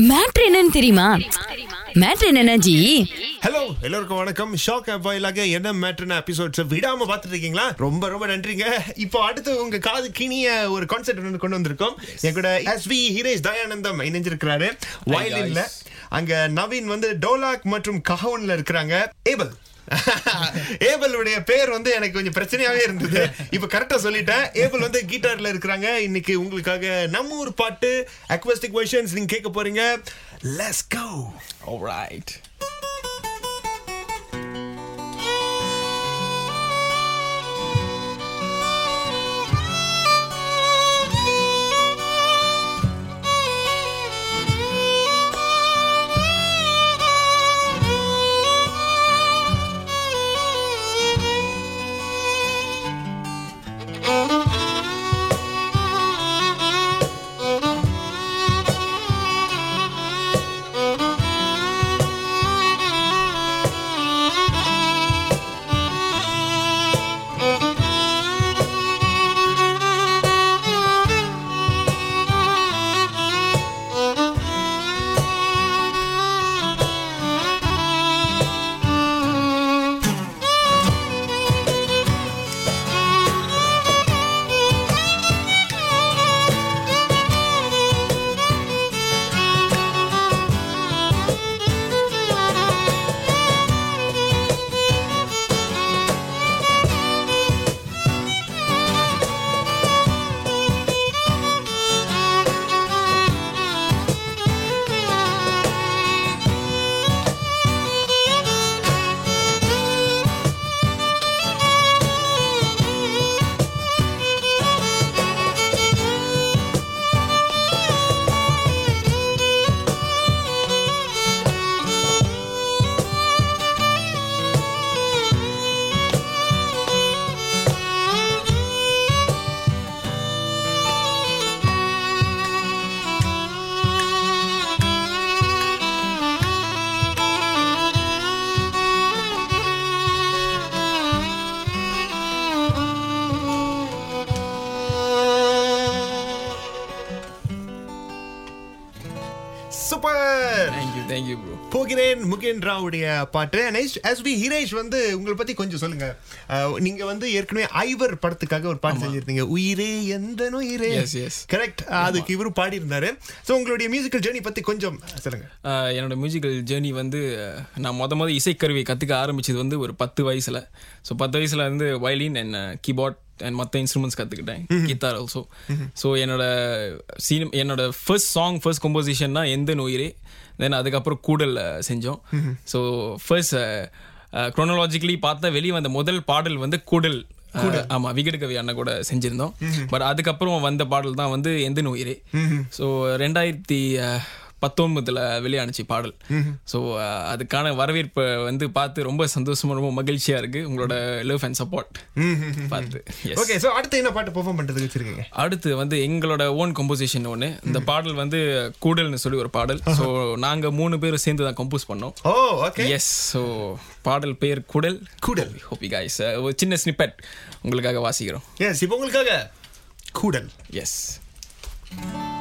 Matter என்னன்னு தெரியுமா? Matter என்னன்னா ஜி ஹலோ எல்லோருக்கும் வணக்கம். ஷாக் ஆப் வாயிலாக என்ன மேட்ருன எபிசோட்ஸ் விடாம பார்த்துட்டு இருக்கீங்களா? ரொம்ப ரொம்ப நன்றிங்க. இப்போ அடுத்து உங்க காது கிணிய ஒரு கான்செப்ட் ஒன்று கொண்டு வந்திருக்கோம். என் கூட எஸ் வி ஹீரேஷ் தயானந்தம் இணைஞ்சிருக்கிறாரு. வயலின்ல அங்க நவீன் வந்து டோலாக் மற்றும் கஹவுன்ல இருக்கிறாங்க. ஏபல் ஏபலுடைய பேர் வந்து எனக்கு கொஞ்சம் பிரச்சனையாவே இருந்தது. இப்ப கரெக்டா சொல்லிட்டேன். ஏபல் வந்து கீட்டார்ல இருக்கிறாங்க. இன்னைக்கு உங்களுக்காக நம்ம ஊர் பாட்டு அக்வஸ்டிக் வெர்ஷன்ஸ் நீங்க கேட்க போறீங்க. Let's go Alright. You, bro. போகிறேன் முகேன் ராவுடைய பாட்டு எஸ் வி ஹிரேஷ் வந்து உங்களை பத்தி கொஞ்சம் சொல்லுங்க. அஹ், நீங்க வந்து ஏற்கனவே ஐவர் படத்துக்காக ஒரு பாட்டு செஞ்சிருந்தீங்க உயிரே எந்த உயிரே. கரெக்ட் அதுக்கு இவரும் பாடி இருந்தாரு சோ உங்களுடைய மியூசிக்கல் ஜேர்னி பத்தி கொஞ்சம் சொல்லுங்க. ஆஹ் என்னோட மியூசிக்கல் ஜேர்னி வந்து நான் மொத மொதல் இசைக்கருவியை கற்றுக்க ஆரம்பிச்சது வந்து ஒரு பத்து வயசில். ஸோ பத்து வயசில் இருந்து வயலின் அண்ட் கீபோர்ட் அண்ட் மற்ற இன்ஸ்ட்ருமெண்ட்ஸ் கற்றுக்கிட்டேன் கித்தார் ஆல்சோ ஸோ என்னோட சீனம் என்னோட ஃபர்ஸ்ட் சாங் ஃபர்ஸ்ட் கம்போசிஷன்னா எந்த நோயிரே தென் அதுக்கப்புறம் கூடல் செஞ்சோம். ஸோ ஃபர்ஸ்ட் க்ரோனலாஜிக்கலி பார்த்தா வெளியே வந்த முதல் பாடல் வந்து கூடல். ஆமா விகடகவி அண்ணன் கூட செஞ்சிருந்தோம். பட் அதுக்கப்புறம் வந்த பாடல் தான் வந்து எந்த நோயிரே ஸோ ரெண்டாயிரத்தி பத்தொன்பதுல வெளியானுச்சு பாடல். ஸோ அதுக்கான வரவேற்பை வந்து பார்த்து ரொம்ப சந்தோஷமா ரொம்ப மகிழ்ச்சியா இருக்கு. உங்களோட லவ் அண்ட் சப்போர்ட் பார்த்து. ஓகே சோ அடுத்து என்ன பாட்டு பெர்ஃபார்ம் பண்றதுக்கு வச்சிருக்கீங்க? அடுத்து வந்து எங்களோட ஓன் கம்போசிஷன் ஒன்று இந்த பாடல் வந்து கூடல்னு சொல்லி ஒரு பாடல். ஸோ நாங்க மூணு பேரும் சேர்ந்து தான் கம்போஸ் பண்ணோம். ஓ ஓகே எஸ் ஸோ பாடல் பேர் குடல். குடல். ஹோப்பி காய்ஸ் ஒரு சின்ன ஸ்னிப்பெட் உங்களுக்காக வாசிக்கிறோம். எஸ் இப்போ உங்களுக்காக கூடல். Yes Thank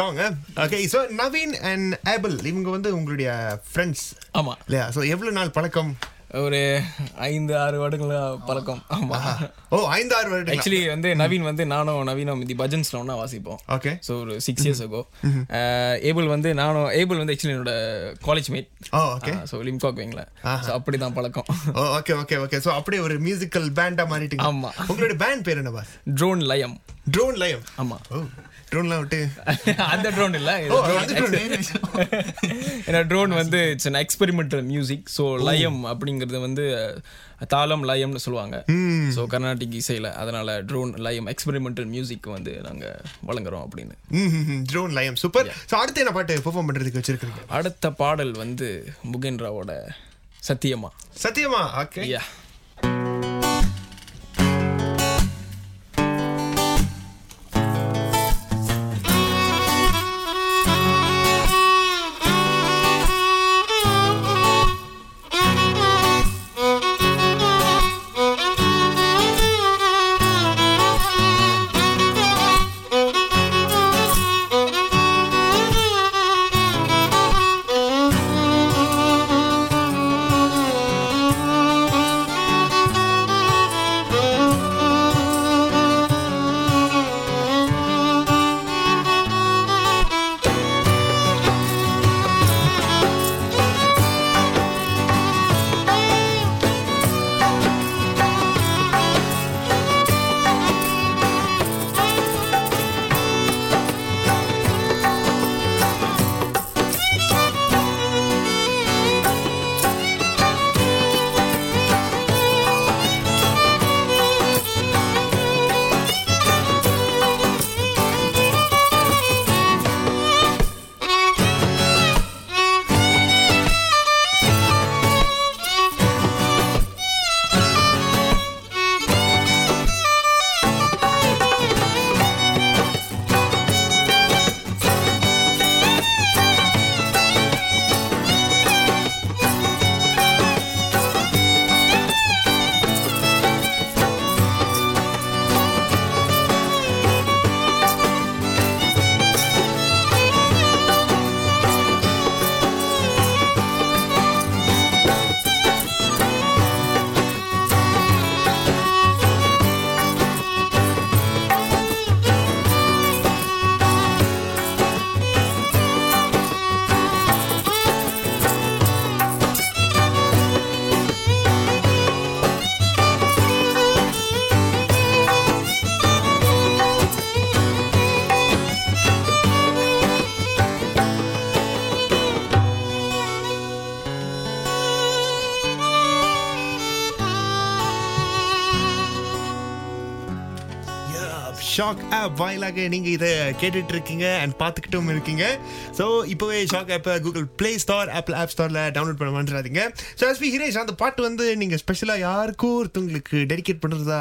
song okay so Naveen and Abel இவங்க வந்து உங்களுடைய ஃப்ரெண்ட்ஸ் ஆமா. இல்லையா? ஸோ எவ்வளவு நாள் பழக்கம்? ஒரு ஐந்து ஆறு வருடங்களா பழக்கம். ஆமா. ஓ ஐந்து ஆறு வருடம் ஆக்சுவலி வந்து நவீன் வந்து நானும் நவீனும் தி பஜன்ஸ்ல ஒன்றா வாசிப்போம். ஓகே ஸோ ஒரு சிக்ஸ் இயர்ஸ் அகோ ஏபிள் வந்து நானும் ஏபிள் வந்து ஆக்சுவலி என்னோட college mate oh okay so லிம்காக் வைங்கள ஸோ அப்படி தான் பழக்கம். ஓகே ஓகே ஓகே ஸோ அப்படியே ஒரு மியூசிக்கல் பேண்டா மாறிட்டீங்க. ஆமா. உங்களுடைய பேண்ட் பேர் என்ன பாஸ் ட்ரோன் லயம் ட்ரோன் லயம் ஆமா. ஓ. ட்ரோன்லாம் விட்டு. அந்த ட்ரோன் இல்ல. ஏன்னா ட்ரோன் வந்து it's an experimental music so லயம் அப்படிங்கிறது வந்து தாளம் லயம்னு சொல்லுவாங்க. ஸோ கர்நாடிக் இசையில அதனால ட்ரோன் லயம் எக்ஸ்பெரிமெண்டல் மியூசிக் வந்து நாங்க வழங்குறோம் அப்படின்னு. ட்ரோன் லயம் சூப்பர் ஸோ அடுத்து என்ன பாட்டு பெர்ஃபார்ம் பண்றதுக்கு வச்சிருக்கீங்க அடுத்த பாடல் வந்து முகேன் ராவோட சத்தியமா. சத்தியமா? ஓகே யா ஷாக் ஆப் வாயிலாக நீங்க இதை கேட்டுட்டு இருக்கீங்க அண்ட் பார்த்துக்கிட்டும் இருக்கீங்க. ஸோ இப்போவே ஷாக் ஆப்பை Google Play Store Apple app ஸ்டோர்ல டவுன்லோட் பண்ண மறந்துடாதீங்க. ஸோ எஸ்பி ஹிரேஷ் அந்த பாட்டு வந்து நீங்க ஸ்பெஷலா யாருக்கும் ஒருத்தவங்களுக்கு டெடிகேட் பண்றதா?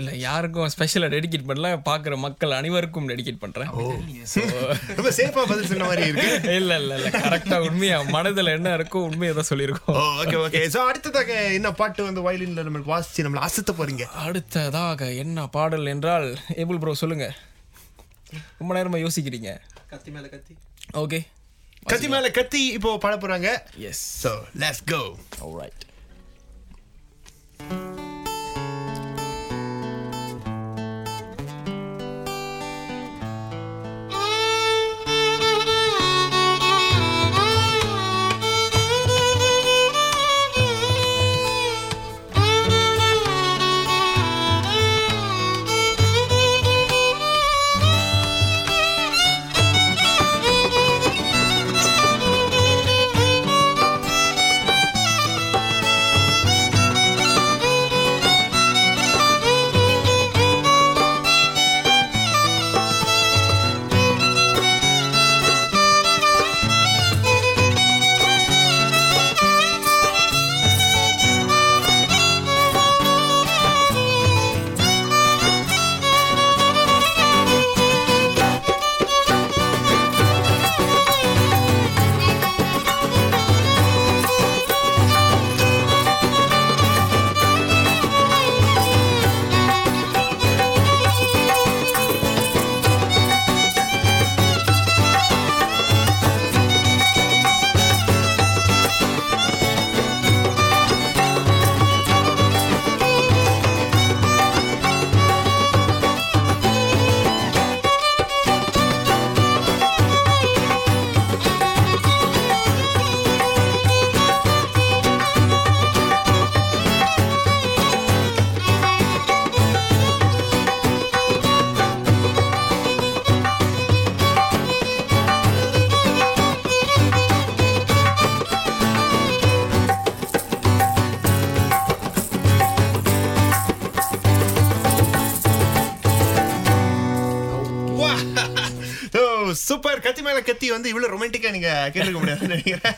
இல்ல யாருக்கும் ஸ்பெஷலா டெடிகேட் பண்ணல. பாக்குற மக்கள் அனைவருக்கும் டெடிகேட் பண்றேன். So, ரொம்ப சேஃபா பதில் சொன்ன மாதிரி இருக்கு. இல்ல இல்ல இல்ல. கரெக்டா உண்மையா மனதுல என்ன இருக்கோ உண்மையை தான் சொல்லியிருக்கோம். ஓகே ஓகே ஸோ அடுத்ததாக என்ன பாட்டு வந்து வயலின்ல நம்மளுக்கு வாசிச்சு நம்மள அசத்த போறீங்க? அடுத்ததாக என்ன பாடல் என்றால் ஏபிள் ப்ரோ சொல்லுங்க. ரொம்ப நேரமா யோசிக்கிறீங்க. கத்தி மேல கத்தி. ஓகே கத்தி மேல கத்தி இப்போ பாட போறாங்க. Yes so let's go alright super கத்தி மேல கத்தி வந்து இவ்வளவு ரொமான்டிக்கா நீங்க கேட்டுக்க முடியாது நினைக்கிறேன்.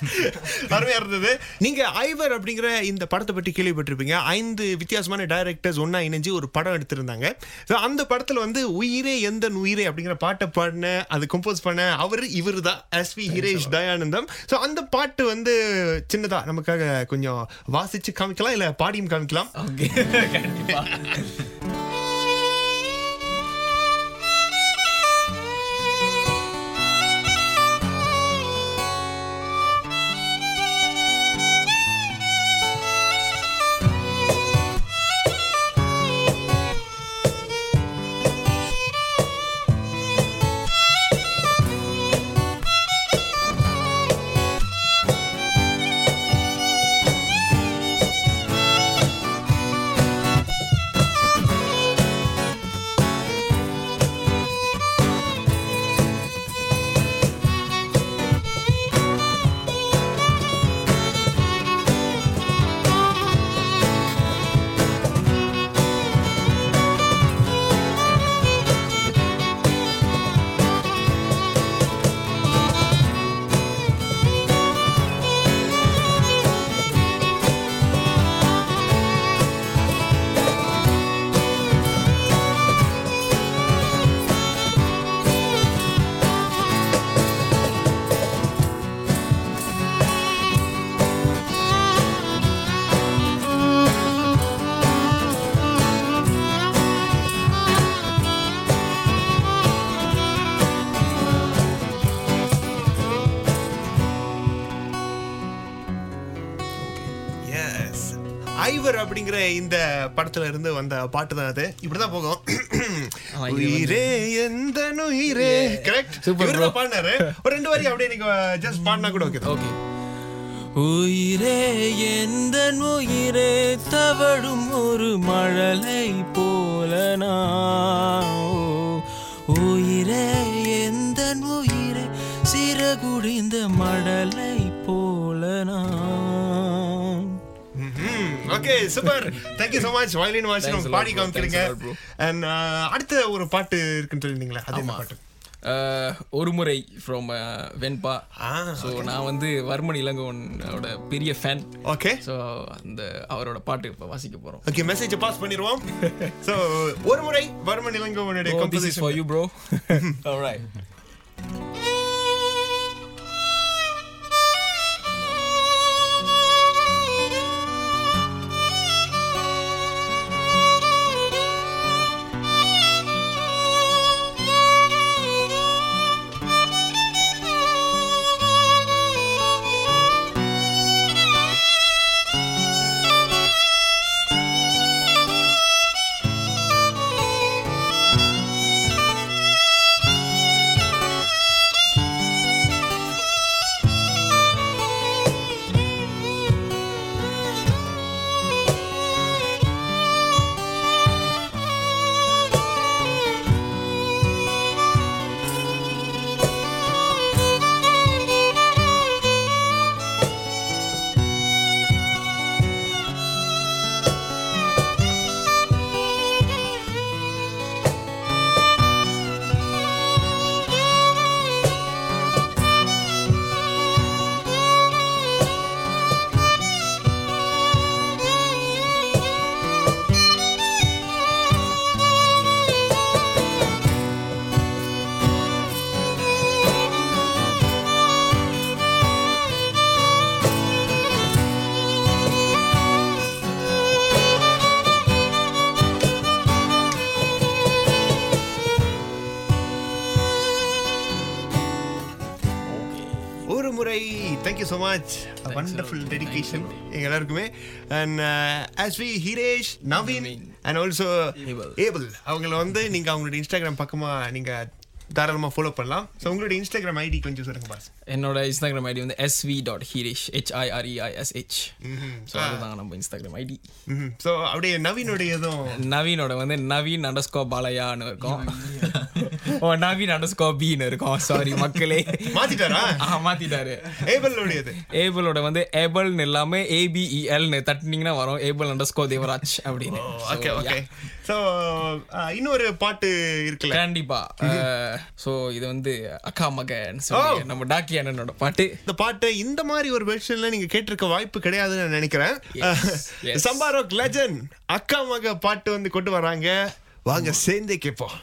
அருமையா இருந்தது. நீங்க ஐவர் அப்படிங்கிற இந்த படத்தை பற்றி கேள்விப்பட்டிருப்பீங்க. ஐந்து வித்தியாசமான டைரக்டர்ஸ் ஒன்னா இணைஞ்சு ஒரு படம் எடுத்திருந்தாங்க. So, அந்த படத்துல வந்து உயிரே எந்த உயிரே அப்படிங்கிற பாட்டை பாடின அது கம்போஸ் பண்ண அவர் இவர் தான் S V Hiresh Dayanandam so அந்த பாட்டு வந்து சின்னதா நமக்காக கொஞ்சம் வாசிச்சு காமிக்கலாம் இல்ல பாடியும் காமிக்கலாம்? ஓகே எஸ் ஐவர் அப்படிங்கிற இந்த படத்துல இருந்து வந்த பாட்டு தான் அது. இப்படிதான் போகும். உயிரே எந்த உயிரே கரெக்ட். தான் பாடினாரு. ஒரு ரெண்டு வரி அப்படியே நீங்க ஜஸ்ட் பாடினா கூட ஓகே ஓகே உயிரே எந்த உயிரே தவழும் ஒரு மழலை போல உயிரே எந்த உயிரே சிறகுடிந்த மழலை okay super thank you so much. Violin வாசி நம்ம பாடி. காமிக்கிறீங்க. அண்ட் அடுத்த ஒரு பாட்டு இருக்குன்னு சொல்லிருந்தீங்களா அது என்ன பாட்டு? ஒரு முறை ஃப்ரம் வெண்பா ஸோ நான் வந்து வர்மன் இளங்கோவனோட பெரிய ஃபேன் ஓகே ஸோ அந்த அவரோட பாட்டு இப்போ வாசிக்க போகிறோம் ஓகே மெசேஜ் பாஸ் பண்ணிடுவோம். சோ ஒரு முறை Varman இளங்கோவனுடைய composition you, bro. All right. So much wonderful dedication எங்க எல்லாருக்குமே and S V Hiresh Naveen. And also. Abel அவங்கள வந்து நீங்க அவங்களுடைய இன்ஸ்டாகிராம் பக்கமா நீங்க தாராளமா ஃபாலோ பண்ணலாம். ஸோ உங்களுடைய இன்ஸ்டாகிராம் ஐடி கொஞ்சம் சொல்லுங்க பாஸ் என்னோட இன்ஸ்டாகிராம் ஐடி வந்து எஸ்வி டாட் ஹீரிஷ் ஹெச்ஐஆர்இஐஎஸ்ஹெச் ஸோ அதுதான் நம்ம இன்ஸ்டாகிராம் ஐடி ஸோ அப்படியே நவீனுடைய எதுவும்? நவீனோட வந்து நவீன் அண்டர்ஸ்கோ பாலையான்னு இருக்கும். ஓ நவீன் அண்டர்ஸ்கோர் பின்னு இருக்கும். சாரி மக்களே. மாத்திட்டாரா? ஆ மாத்திட்டாரு. ஏபலோடையது ஏபிளோட வந்து ஏபிள்னு இல்லாம ஏபிஇஎல்னு தட்டினீங்கன்னா வரும். ஏபிள் அண்டர்ஸ்கோர் தேவராஜ் அப்படின்னு. ஓகே ஓகே சோ இன்னொரு பாட்டு இருக்குல்ல? கண்டிப்பா. சோ இது. வந்து அக்கா மகன் சொல்லி நம்ம டாக்கி அண்ணனோட பாட்டு. இந்த பாட்டை இந்த மாதிரி ஒரு வெர்ஷன்ல நீங்க கேட்டிருக்க வாய்ப்பு கிடையாதுன்னு நான் நினைக்கிறேன். Yes. சம்பாரோக் லெஜண்ட் அக்கா மக பாட்டு வந்து கொண்டு வராங்க. வாங்க சேர்ந்தே கேட்போம்.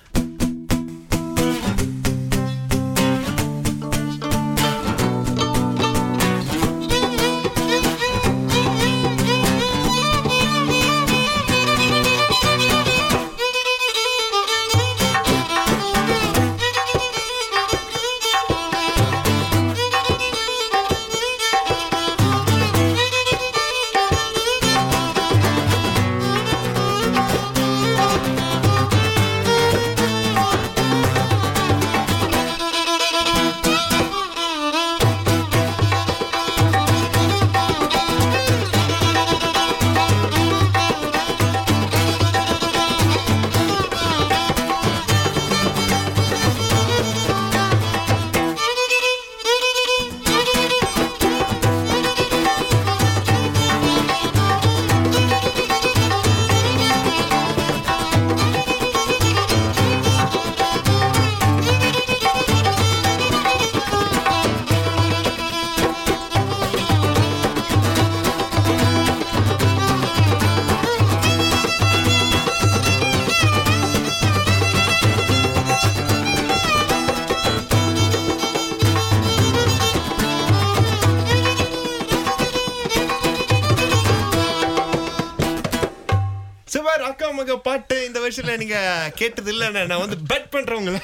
வருஷத்துல நீங்க கேட்டது இல்ல நான் வந்து பெட் பண்றவங்கள.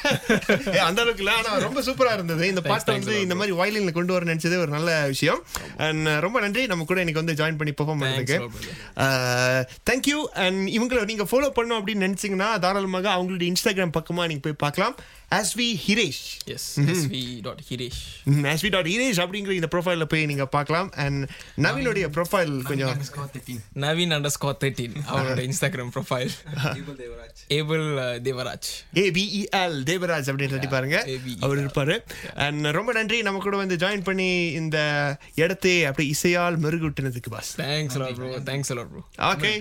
அந்த அளவுக்கு இல்ல. ஆனா ரொம்ப சூப்பரா இருந்தது. இந்த பாட்டை வந்து இந்த மாதிரி வயலின்ல கொண்டு வர நினைச்சது ஒரு நல்ல விஷயம். அண்ட் ரொம்ப நன்றி. நம்ம கூட இன்னைக்கு வந்து ஜாயின் பண்ணி பெர்ஃபார்ம் பண்ணதுக்கு. தேங்க்யூ அண்ட் இவங்களை நீங்க ஃபாலோ பண்ணோம் அப்படின்னு நினைச்சீங்கன்னா தாராளமாக அவங்களுடைய இன்ஸ்டாகிராம் பக்கமா நீங்க போய் பார்க்கலாம். S V Hiresh S SV dot Hiresh SV dot Hiresh அப்படிங்கிற இந்த ப்ரொஃபைல்ல போய் நீங்க பார்க்கலாம். அண்ட் நவீனுடைய ப்ரொஃபைல் கொஞ்சம் நவீன் அண்டர் ஸ்கோர் தேர்ட்டீன் அவரோட Instagram profile Abel Devaraj A B E L Devaraj அப்படின்னு சொல்லி பாருங்க. ABEL. அவர் இருப்பாரு. அண்ட் ரொம்ப நன்றி. நம்ம கூட வந்து ஜாயின் பண்ணி இந்த இடத்தை அப்படி இசையால் மெருகூட்டினதுக்கு boss thanks bro thanks bro okay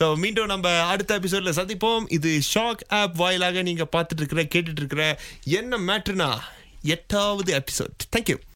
so மீண்டும் நம்ம அடுத்த எபிசோட்ல சந்திப்போம். இது ஷாக் ஆப் வாயிலாக நீங்க பார்த்துட்டு இருக்கிற கேட்டுட்டு இருக்கிற என்ன மேட்ருனா எட்டாவது எபிசோட் தேங்க்யூ